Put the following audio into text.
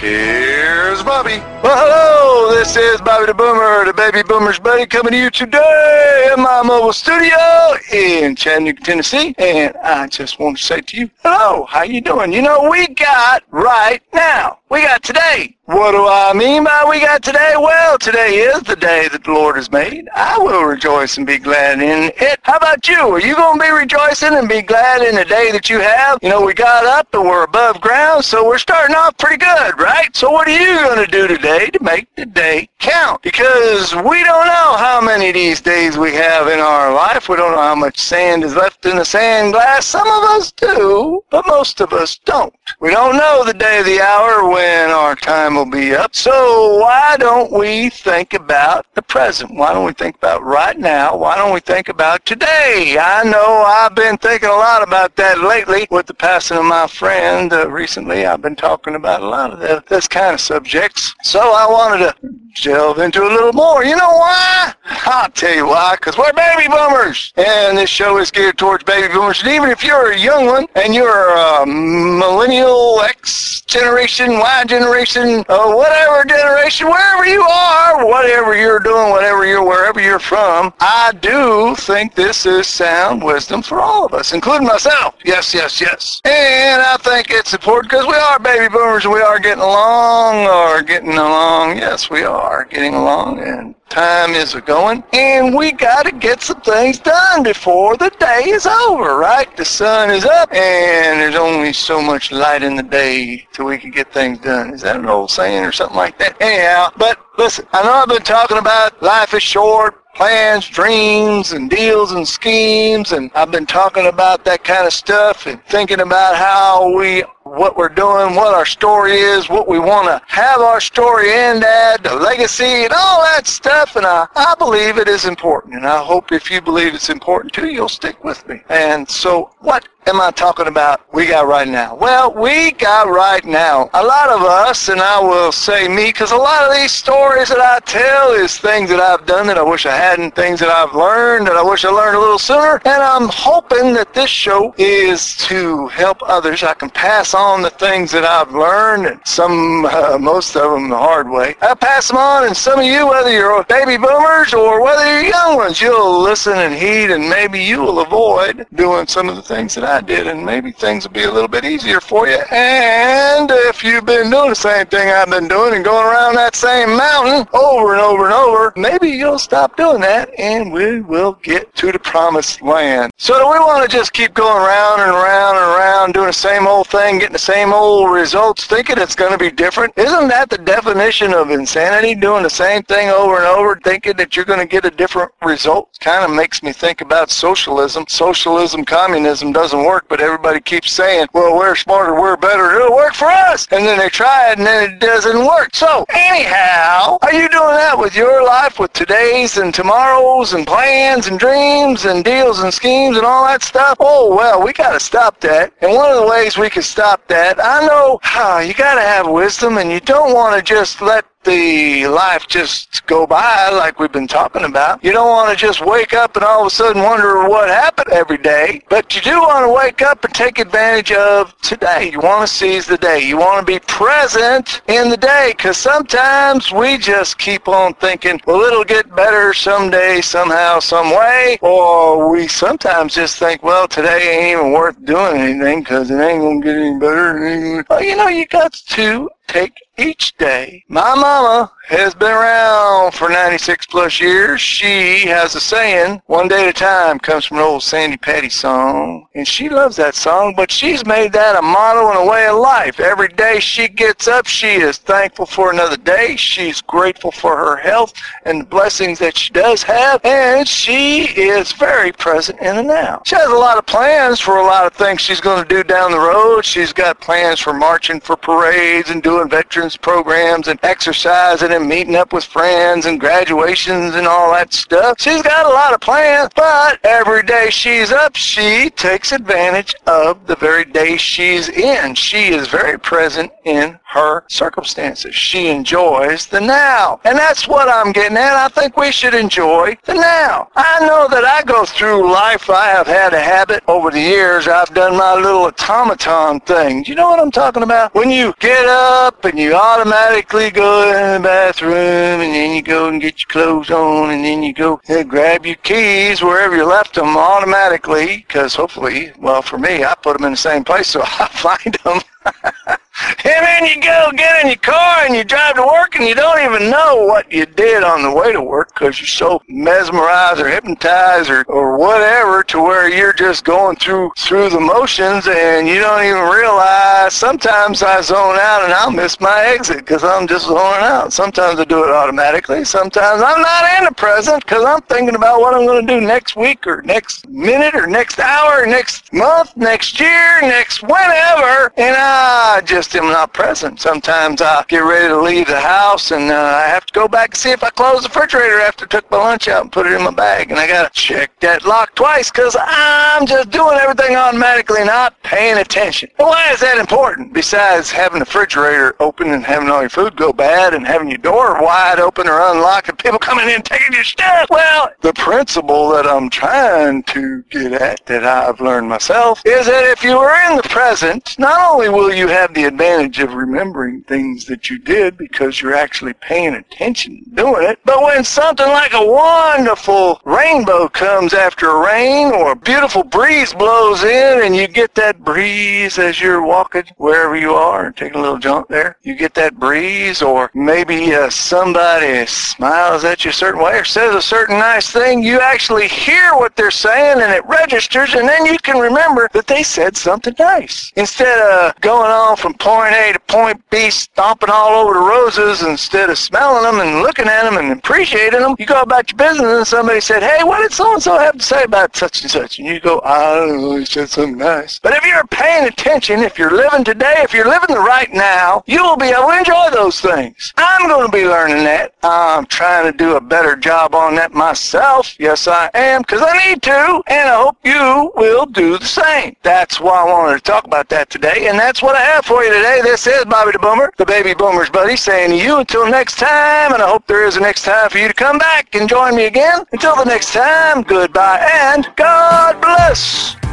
Here's Bobby. Well, hello, this is Bobby the Boomer, the Baby Boomer's buddy, coming to you today in my mobile studio in Chattanooga, Tennessee. And I just want to say to you, hello, how you doing? You know, we got right now. We got today. What do I mean by we got today? Well, today is the day that the Lord has made. I will rejoice and be glad in it. How about you? Are you going to be rejoicing and be glad in the day that you have? You know, we got up and we're above ground, so we're starting off pretty good, right? So what are you going to do today to make the day count? Because we don't know how many of these days we have in our life. We don't know how much sand is left in the sand glass. Some of us do, but most of us don't. We don't know the day of the hour when our time will be up. So why don't we think about the present? Why don't we think about right now? Why don't we think about today? I know I've been thinking a lot about that lately with the passing of my friend uh, recently. I've been talking about a lot of this kind of subjects. So I wanted to delve into a little more. You know why? I'll tell you why. Because we're baby boomers. And this show is geared towards baby boomers. And even if you're a young one and you're a millennial, X generation, Y generation, uh, whatever generation, wherever you are, whatever you're doing, whatever you're, wherever you're from, I do think this is sound wisdom for all of us, including myself. Yes, yes, yes. And I think it's important because we are baby boomers and we are getting along or getting along. Yes, we are getting along and time is a going and we got to get some things done before the day is over, right? The sun is up and there's only so much light in the day till we can get things done. Is that an old saying or something like that? Anyhow, but listen, I know I've been talking about life is short, plans, dreams, and deals and schemes, and I've been talking about that kind of stuff and thinking about how we what we're doing, what our story is, what we want to have our story end at, the legacy, and all that stuff. And I, I believe it is important. And I hope if you believe it's important too, you'll stick with me. And so what am I talking about we got right now? Well, we got right now. A lot of us, and I will say me, because a lot of these stories that I tell is things that I've done that I wish I hadn't, things that I've learned that I wish I learned a little sooner. And I'm hoping that this show is to help others. I can pass on the things that I've learned, and some, uh, most of them the hard way. I pass them on, and some of you, whether you're baby boomers or whether you're young ones, you'll listen and heed, and maybe you will avoid doing some of the things that I did, and maybe things will be a little bit easier for you. And if you've been doing the same thing I've been doing and going around that same mountain over and over and over, maybe you'll stop doing that, and we will get to the promised land. So do we want to just keep going around and around and around, doing the same old thing, getting the same old results, thinking it's going to be different? Isn't that the definition of insanity? Doing the same thing over and over, thinking that you're going to get a different result? Kind of makes me think about socialism. Socialism, communism doesn't work, but everybody keeps saying, well, we're smarter, we're better, it'll work for us. And then they try it and then it doesn't work. So anyhow, are you doing that with your life, with today's and tomorrow's and plans and dreams and deals and schemes and all that stuff? Oh, well, we got to stop that. And one of the ways we can stop that, I know ah, you got to have wisdom and you don't want to just let the life just go by like we've been talking about. You don't want to just wake up and all of a sudden wonder what happened every day, but you do want to wake up and take advantage of today. You want to seize the day. You want to be present in the day because sometimes we just keep on thinking, well, it'll get better someday, somehow, some way, or we sometimes just think, well, today ain't even worth doing anything because it ain't going to get any better. Well, you know, you got to take each day. My mama has been around for 96 plus years. She has a saying, one day at a time, comes from an old Sandi Patty song. And she loves that song, but she's made that a motto and a way of life. Every day she gets up, she is thankful for another day. She's grateful for her health and the blessings that she does have. And she is very present in the now. She has a lot of plans for a lot of things she's going to do down the road. She's got plans for marching for parades and doing veterans programs and exercising and meeting up with friends and graduations and all that stuff. She's got a lot of plans, but every day she's up, she takes advantage of the very day she's in. She is very present in her circumstances. She enjoys the now. And that's what I'm getting at. I think we should enjoy the now. I know I go through life. I have had a habit over the years. I've done my little automaton thing. Do you know what I'm talking about? When you get up and you automatically go in the bathroom and then you go and get your clothes on and then you go and grab your keys wherever you left them automatically because hopefully, well, for me, I put them in the same place so I find them. And then you go get in your car and you drive to work and you don't even know what you did on the way to work because you're so mesmerized or hypnotized or, or whatever to where you're just going through through the motions and you don't even realize sometimes I zone out and I'll miss my exit because I'm just zoning out. Sometimes I do it automatically. Sometimes I'm not in the present because I'm thinking about what I'm going to do next week or next minute or next hour, or next month, next year, next whenever. And I just am not present. Sometimes I get ready to leave the house and uh, I have to go back and see if I closed the refrigerator after I took my lunch out and put it in my bag. And I got to check that lock twice because I'm just doing everything automatically, not paying attention. And why is that important? Besides having the refrigerator open and having all your food go bad and having your door wide open or unlocked and people coming in taking your stuff. Well, the principle that I'm trying to get at that I've learned myself is that if you are in the present, not only will you have the advantage of remembering things that you did because you're actually paying attention doing it. But when something like a wonderful rainbow comes after a rain or a beautiful breeze blows in and you get that breeze as you're walking wherever you are and taking a little jump there, you get that breeze or maybe uh, somebody smiles at you a certain way or says a certain nice thing, you actually hear what they're saying and it registers and then you can remember that they said something nice. Instead of going on from point A to point B, stomping all over the roses instead of smelling them and looking at them and appreciating them. You go about your business and somebody said, hey, what did so-and-so have to say about such and such? And you go, I don't know, he said something nice. But if you're paying attention, if you're living today, if you're living the right now, you will be able to enjoy those things. I'm going to be learning that. I'm trying to do a better job on that myself. Yes, I am, because I need to, and I hope you will do the same. That's why I wanted to talk about that today, and that's what I have for you today. This is Bobby the Boomer, the baby boomer's buddy, saying to you until next time, and I hope there is a next time for you to come back and join me again. Until the next time, goodbye and God bless.